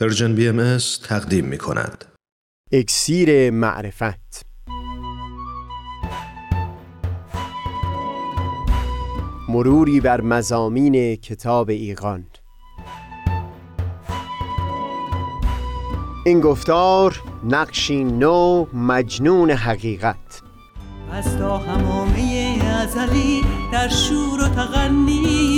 Persian BMS تقدیم می کند. اکسیر معرفت. مروری بر مضامین کتاب ایقان این گفتار نقشی نو مجنون حقیقت. از تا حمامه ازلی در شور و تغنیست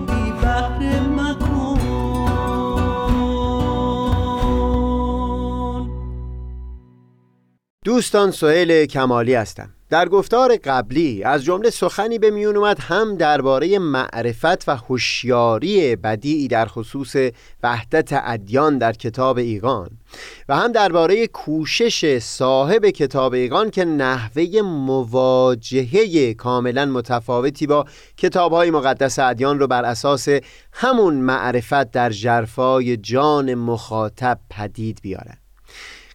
دوستان سهیل کمالی هستم. در گفتار قبلی از جمله سخنی به میون اومد هم درباره معرفت و هوشیاری بدیعی در خصوص وحدت ادیان در کتاب ایقان و هم درباره کوشش صاحب کتاب ایقان که نحوه مواجهه کاملا متفاوتی با کتابهای مقدس ادیان رو بر اساس همون معرفت در جرفای جان مخاطب پدید بیارن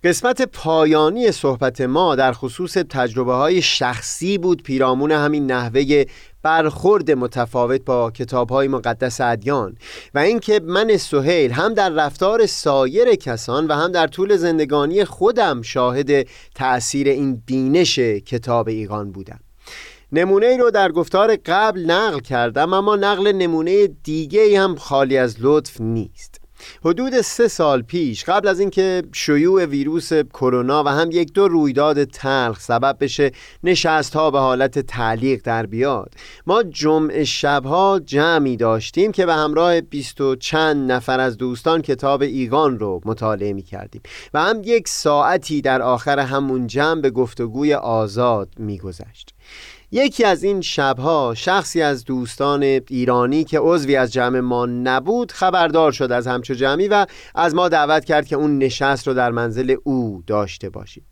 قسمت پایانی صحبت ما در خصوص تجربه های شخصی بود. پیرامون همین نحوه برخورد متفاوت با کتاب های مقدس ادیان و اینکه من سهیل هم در رفتار سایر کسان و هم در طول زندگانی خودم شاهد تأثیر این بینش کتاب ایقان بودم. نمونه ای رو در گفتار قبل نقل کردم اما نقل نمونه دیگه هم خالی از لطف نیست. حدود سه سال پیش قبل از اینکه شیوع ویروس کرونا و هم یک دو رویداد تلخ سبب بشه نشست ها به حالت تعلیق در بیاد ما جمعه شبها جمعی داشتیم که به همراه بیست و چند نفر از دوستان کتاب ایگان رو مطالعه می کردیم و هم یک ساعتی در آخر همون جمع به گفتگوی آزاد می گذشت. یکی از این شبها شخصی از دوستان ایرانی که عضوی از جمع ما نبود خبردار شد از همچو جمعی و از ما دعوت کرد که اون نشست رو در منزل او داشته باشیم.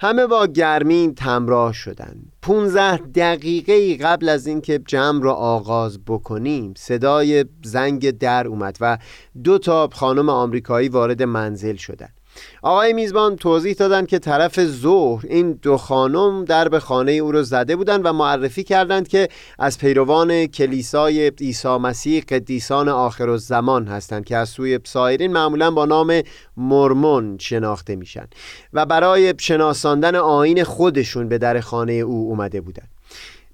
همه با گرمی تمراه شدن. 15 دقیقه قبل از اینکه جمع را آغاز بکنیم صدای زنگ در اومد و دو تا خانم آمریکایی وارد منزل شدند آقای میزبان توضیح دادند که طرف ظهر این دو خانم در به خانه او رو زده بودند و معرفی کردند که از پیروان کلیسای عیسی مسیح قدیسان آخر و زمان هستند که از سوی سایرین معمولا با نام مرمون شناخته میشن و برای شناساندن آین خودشون به در خانه او اومده بودند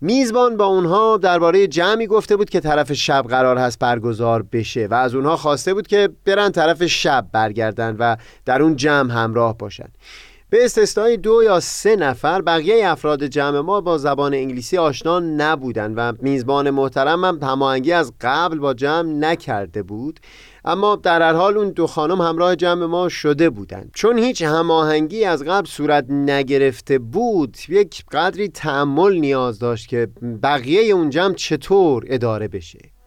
میزبان با اونها درباره جمعی گفته بود که طرف شب قرار هست برگزار بشه و از اونها خواسته بود که برن طرف شب برگردن و در اون جمع همراه باشن. به استثنای دو یا سه نفر بقیه افراد جمع ما با زبان انگلیسی آشنا نبودند و میزبان محترم هم هماهنگی از قبل با جمع نکرده بود. اما در هر حال اون دو خانم همراه جمع ما شده بودند چون هیچ هماهنگی از قبل صورت نگرفته بود یک قدری تعمل نیاز داشت که بقیه اون جمع چطور اداره بشه.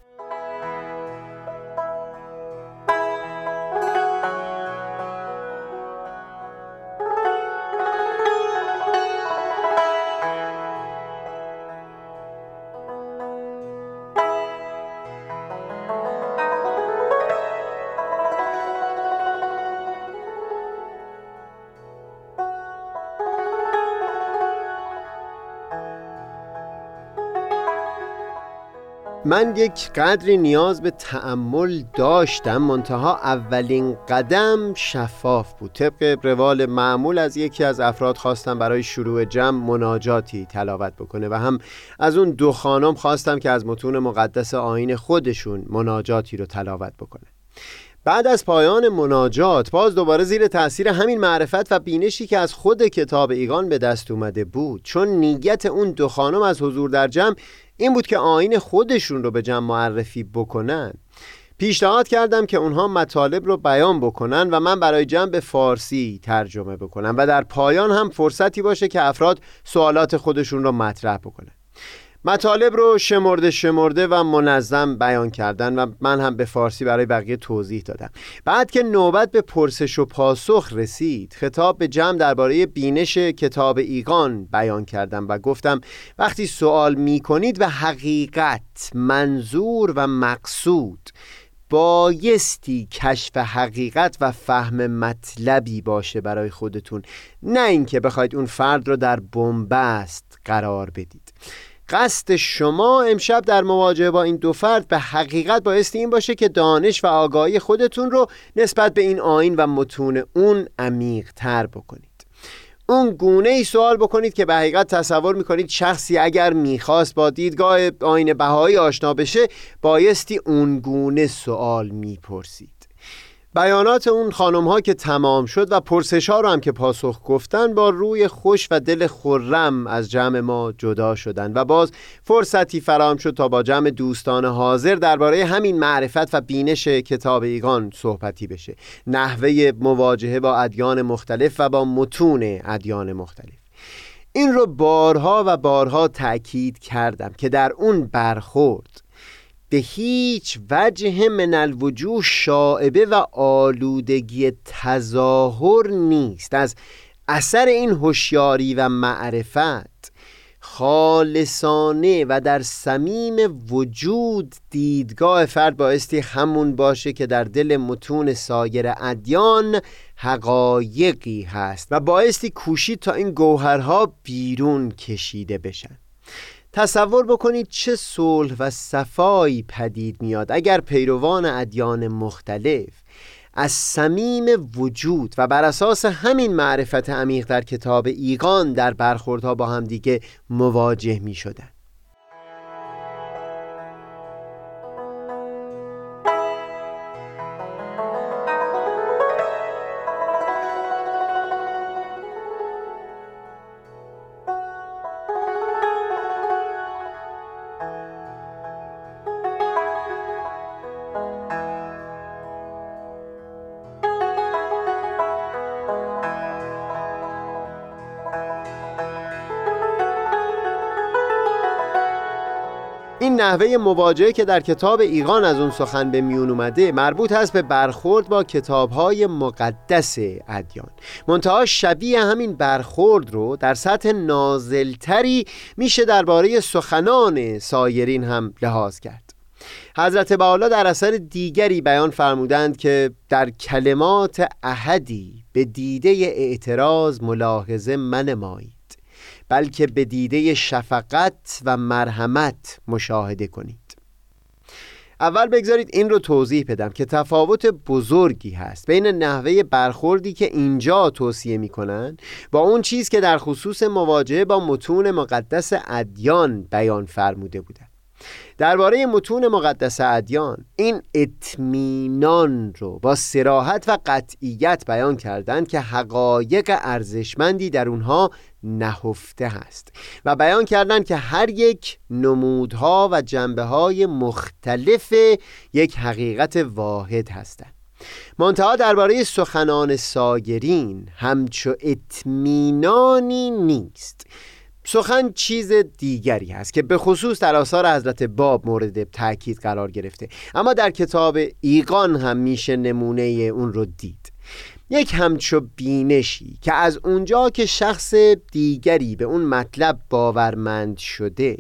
من یک قدری نیاز به تعمل داشتم منتها اولین قدم شفاف بود. طبق روال معمول از یکی از افراد خواستم برای شروع جمع مناجاتی تلاوت بکنه و هم از اون دو خانم خواستم که از متون مقدس آین خودشون مناجاتی رو تلاوت بکنه. بعد از پایان مناجات باز دوباره زیر تاثیر همین معرفت و بینشی که از خود کتاب ایگان به دست اومده بود چون نیت اون دو خانم از حضور در جمع این بود که آین خودشون رو به جمع معرفی بکنن. پیشنهاد کردم که اونها مطالب رو بیان بکنن و من برای جمع به فارسی ترجمه بکنم و در پایان هم فرصتی باشه که افراد سوالات خودشون رو مطرح بکنن. مطالب رو شمرده شمرده و منظم بیان کردن و من هم به فارسی برای بقیه توضیح دادم. بعد که نوبت به پرسش و پاسخ رسید خطاب به جمع درباره بینش کتاب ایگان بیان کردم و گفتم وقتی سوال می کنید و حقیقت منظور و مقصود بایستی کشف حقیقت و فهم مطلبی باشه برای خودتون نه اینکه بخواید اون فرد رو در بنبست قرار بدید. قصد شما امشب در مواجهه با این دو فرد به حقیقت بایستی این باشه که دانش و آگاهی خودتون رو نسبت به این آین و متون اون عمیق تر بکنید. اون گونه ای سوال بکنید که به حقیقت تصور می‌کنید شخصی اگر می‌خواست با دیدگاه آین بهایی آشنا بشه بایستی اون گونه سوال می‌پرسید. بیانات اون خانم ها که تمام شد و پرسش ها رو هم که پاسخ گفتن با روی خوش و دل خرم از جمع ما جدا شدن و باز فرصتی فراهم شد تا با جمع دوستان حاضر درباره همین معرفت و بینش کتاب ایگان صحبتی بشه. نحوه مواجهه با ادیان مختلف و با متون ادیان مختلف. این رو بارها و بارها تأکید کردم که در اون برخورد به هیچ وجه من الوجوه شاعبه و آلودگی تظاهر نیست. از اثر این هوشیاری و معرفت خالصانه و در صمیم وجود دیدگاه فرد بایستی همون باشه که در دل متون سایر ادیان حقایقی هست و بایستی کوشید تا این گوهرها بیرون کشیده بشن. تصور بکنید چه صلح و صفایی پدید میاد اگر پیروان ادیان مختلف از صمیم وجود و بر اساس همین معرفت عمیق در کتاب ایقان در برخوردها با همدیگه مواجه می شدن. نحوه مواجهه که در کتاب ایقان از اون سخن به میون اومده مربوط هست به برخورد با کتابهای مقدس ادیان. منتها شبیه همین برخورد رو در سطح نازلتری میشه درباره سخنان سایرین هم لحاظ کرد. حضرت بالا در اثر دیگری بیان فرمودند که در کلمات احدی به دیده اعتراض ملاحظه منمایید بلکه به دیده شفقت و مرحمت مشاهده کنید. اول بگذارید این رو توضیح بدم که تفاوت بزرگی هست بین نحوه برخوردی که اینجا توصیه می‌کنن با اون چیز که در خصوص مواجهه با متون مقدس ادیان بیان فرموده بودن درباره متون مقدس ادیان این اطمینان رو با سراحت و قطعیت بیان کردند که حقایق ارزشمندی در اونها نهفته هست و بیان کردند که هر یک نمودها و جنبه های مختلف یک حقیقت واحد هستند. منتها درباره سخنان ساگرین همچو اطمینانی نیست. سخن چیز دیگری هست که به خصوص در آثار حضرت باب مورد تاکید قرار گرفته. اما در کتاب ایقان هم میشه نمونه اون رو دید. یک همچو بینشی که از اونجا که شخص دیگری به اون مطلب باورمند شده.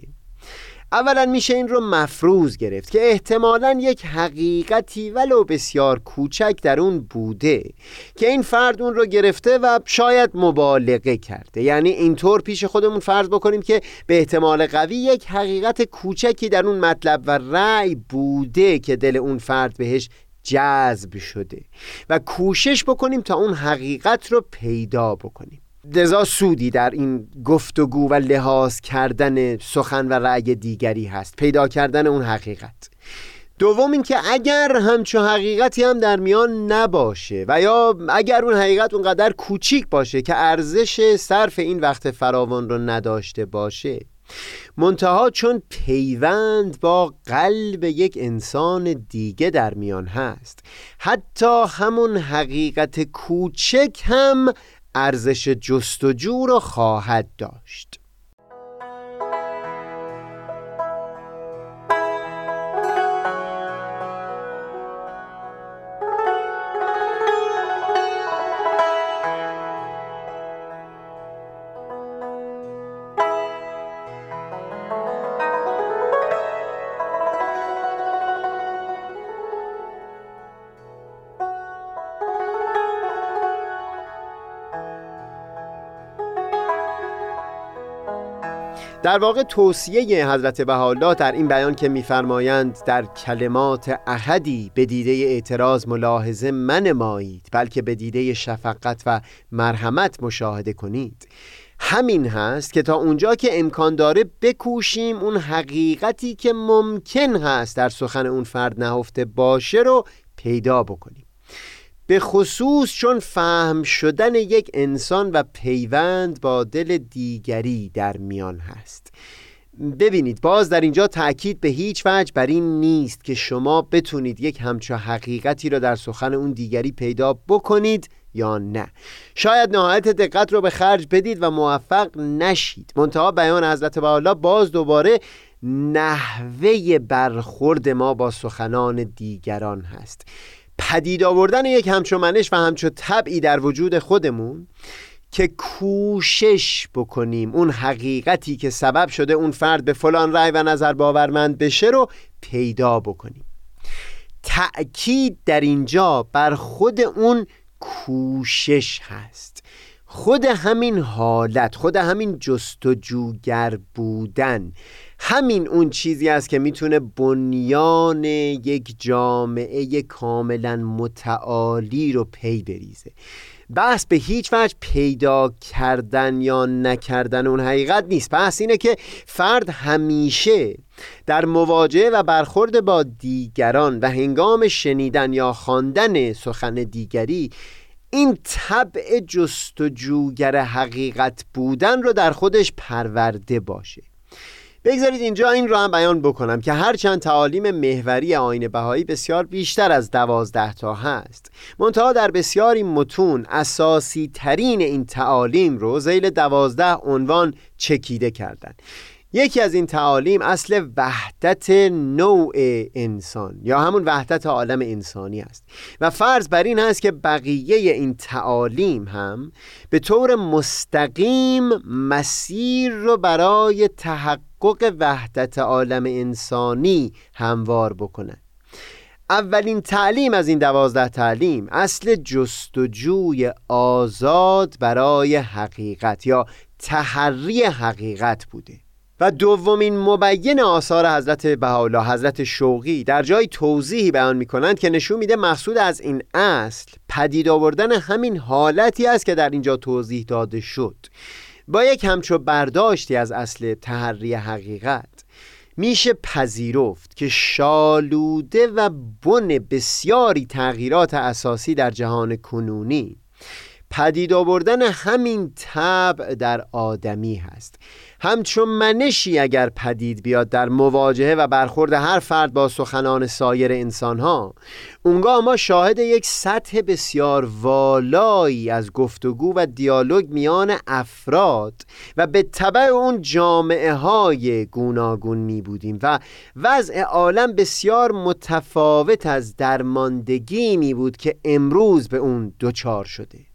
اولا میشه این رو مفروض گرفت که احتمالا یک حقیقتی ولو بسیار کوچک در اون بوده که این فرد اون رو گرفته و شاید مبالغه کرده. یعنی اینطور پیش خودمون فرض بکنیم که به احتمال قوی یک حقیقت کوچکی در اون مطلب و رأی بوده که دل اون فرد بهش جذب شده و کوشش بکنیم تا اون حقیقت رو پیدا بکنیم. لذا سودی در این گفتگو و لحاظ کردن سخن و رأی دیگری هست پیدا کردن اون حقیقت. دوم اینکه اگر همچو حقیقتی هم در میان نباشه و یا اگر اون حقیقت اونقدر کوچیک باشه که ارزش صرف این وقت فراوان رو نداشته باشه منتها چون پیوند با قلب یک انسان دیگه در میان هست. حتی همون حقیقت کوچک هم ارزش جستجو را خواهد داشت. در واقع توصیه حضرت بهاءالله در این بیان که میفرمایند در کلمات احدی به دیده اعتراض ملاحظه منمایید بلکه به دیده شفقت و مرحمت مشاهده کنید. همین هست که تا اونجا که امکان داره بکوشیم اون حقیقتی که ممکن هست در سخن اون فرد نهفته باشه رو پیدا بکنیم. به خصوص چون فهم شدن یک انسان و پیوند با دل دیگری در میان هست. ببینید باز در اینجا تاکید به هیچ وجه بر این نیست که شما بتونید یک همچو حقیقتی را در سخن اون دیگری پیدا بکنید یا نه. شاید نهایت دقت رو به خرج بدید و موفق نشید. منتها بیان حضرت الله باز دوباره نحوه برخورد ما با سخنان دیگران هست. پدید آوردن یک همچو منش و همچو طبعی در وجود خودمون که کوشش بکنیم اون حقیقتی که سبب شده اون فرد به فلان رأی و نظر باورمند بشه رو پیدا بکنیم. تأکید در اینجا بر خود اون کوشش هست. خود همین حالت خود همین جستجوگر بودن همین اون چیزی است که می‌تونه بنیان یک جامعه کاملا متعالی رو پی بریزه. بحث به هیچ وجه پیدا کردن یا نکردن اون حقیقت نیست. بحث اینه که فرد همیشه در مواجهه و برخورد با دیگران و هنگام شنیدن یا خواندن سخن دیگری این طبع جستجوگر حقیقت بودن رو در خودش پرورده باشه. بگذارید اینجا این رو هم بیان بکنم که هرچند تعالیم محوری آین بهایی بسیار بیشتر از دوازده تا هست. منتها در بسیاری متون اساسی ترین این تعالیم رو زیل دوازده عنوان چکیده کردن. یکی از این تعالیم اصل وحدت نوع انسان یا همون وحدت عالم انسانی است. و فرض بر این هست که بقیه این تعالیم هم به طور مستقیم مسیر رو برای تحقق وحدت عالم انسانی هموار بکنند اولین تعلیم از این دوازده تعلیم اصل جستجوی آزاد برای حقیقت یا تحری حقیقت بوده. و دومین مبین آثار حضرت بهاءالله حضرت شوقی در جای توضیحی بیان می کنند که نشون میده مقصود از این اصل پدید آوردن همین حالتی است که در اینجا توضیح داده شد. با یک همچو برداشتی از اصل تحری حقیقت میشه پذیرفت که شالوده و بن بسیاری تغییرات اساسی در جهان کنونی پدید آوردن همین طبع در آدمی هست. همچون منشی اگر پدید بیاد در مواجهه و برخورد هر فرد با سخنان سایر انسانها اونگاه ما شاهد یک سطح بسیار والایی از گفتگو و دیالوگ میان افراد و به طبع اون جامعه های گوناگون می بودیم و وضع عالم بسیار متفاوت از درماندگی می بود که امروز به اون دچار شده.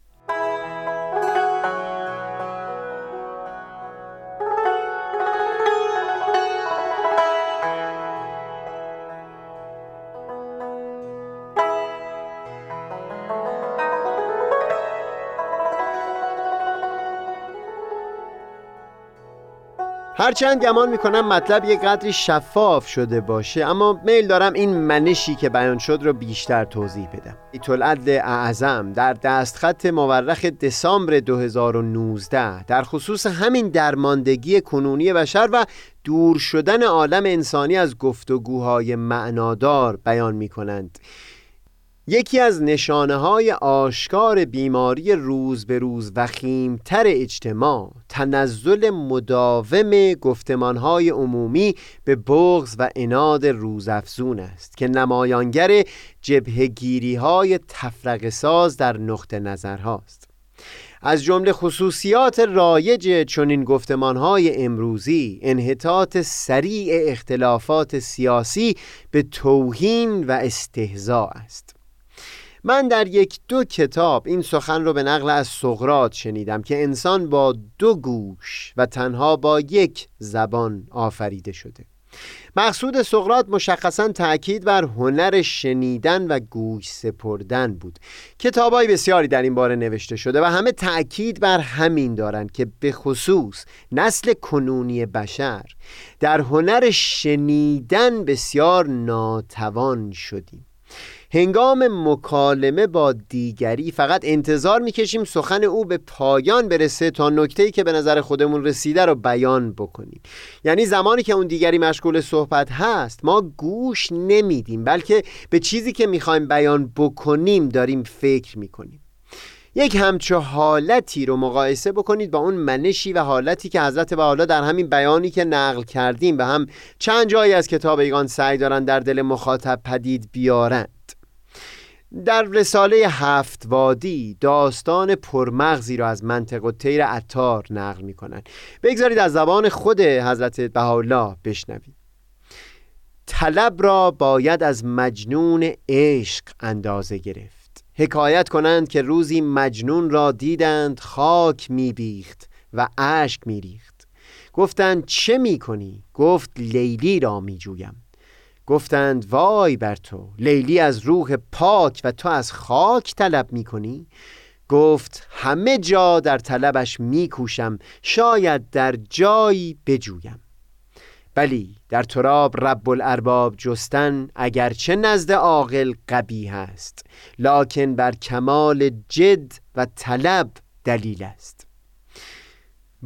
هرچند گمان می‌کنم مطلب یک قدری شفاف شده باشه اما میل دارم این منشی که بیان شد رو بیشتر توضیح بدم. ایتولعدل اعظم در دستخط مورخ دسامبر 2019 در خصوص همین درماندگی کنونی بشر و دور شدن عالم انسانی از گفتگوهای معنادار بیان می‌کنند. یکی از نشانه های آشکار بیماری روز به روز وخیمتر اجتماع تنزل مداوم گفتمان های عمومی به بغض و اناد روزافزون است که نمایانگر جبهگیری های تفرق ساز در نقطه نظر هاست از جمله خصوصیات رایج چنین گفتمانهای امروزی انحطاط سریع اختلافات سیاسی به توهین و استهزاء است. من در یک دو کتاب این سخن رو به نقل از سقرات شنیدم که انسان با دو گوش و تنها با یک زبان آفریده شده. مقصود سقرات مشخصا تاکید بر هنر شنیدن و گوش سپردن بود. کتابای بسیاری در این باره نوشته شده و همه تاکید بر همین دارند که به خصوص نسل کنونی بشر در هنر شنیدن بسیار ناتوان شدیم. هنگام مکالمه با دیگری فقط انتظار می‌کشیم سخن او به پایان برسه تا نکته‌ای که به نظر خودمون رسیده رو بیان بکنیم. یعنی زمانی که اون دیگری مشغول صحبت هست ما گوش نمیدیم بلکه به چیزی که می‌خوایم بیان بکنیم داریم فکر می‌کنیم. یک همچو حالتی رو مقایسه بکنید با اون منشی و حالتی که حضرت حالا در همین بیانی که نقل کردیم. به هم چند جایی از کتاب ایگان سعی دارن در دل مخاطب پدید بیارند در رساله هفت وادی داستان پرمغزی را از منطق و تیر عطار نقل می کنند بگذارید از زبان خود حضرت بهاءالله بشنوید طلب را باید از مجنون عشق اندازه گرفت. حکایت کنند که روزی مجنون را دیدند خاک بیخت و اشک ریخت گفتند چه می کنی؟ گفت لیلی را می جویم گفتند وای بر تو لیلی از روح پاک و تو از خاک طلب می کنی؟ گفت همه جا در طلبش می کوشم شاید در جایی بجویم بلی در تراب رب الارباب جستن اگرچه نزد عاقل قبیه است لکن بر کمال جد و طلب دلیل است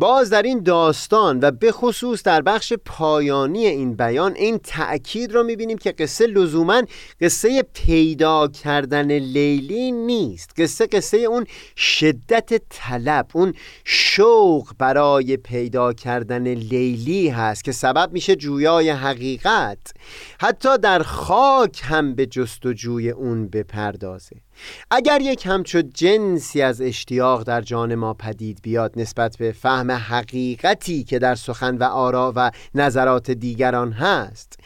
باز در این داستان و به خصوص در بخش پایانی این بیان این تأکید رو می‌بینیم که قصه لزوما قصه پیدا کردن لیلی نیست. قصه قصه اون شدت طلب اون شوق برای پیدا کردن لیلی هست که سبب میشه جویای حقیقت. حتی در خاک هم به جستجوی اون بپردازه. اگر یک همچو جنسی از اشتیاق در جان ما پدید بیاد نسبت به فهم حقیقتی که در سخن و آرا و نظرات دیگران هست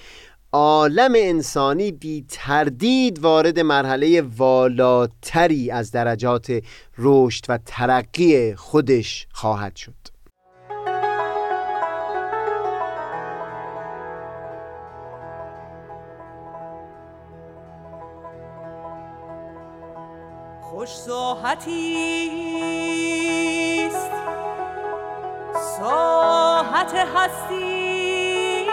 عالم انسانی بی تردید وارد مرحله والاتری از درجات رشد و ترقی خودش خواهد شد. ساحتی است. ساحت هستی.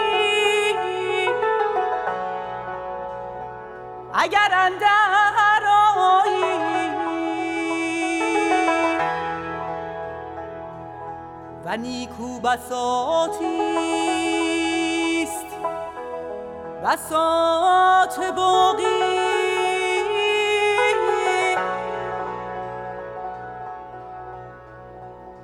اگر اندر و نیکو بساتی است. بساط باقی.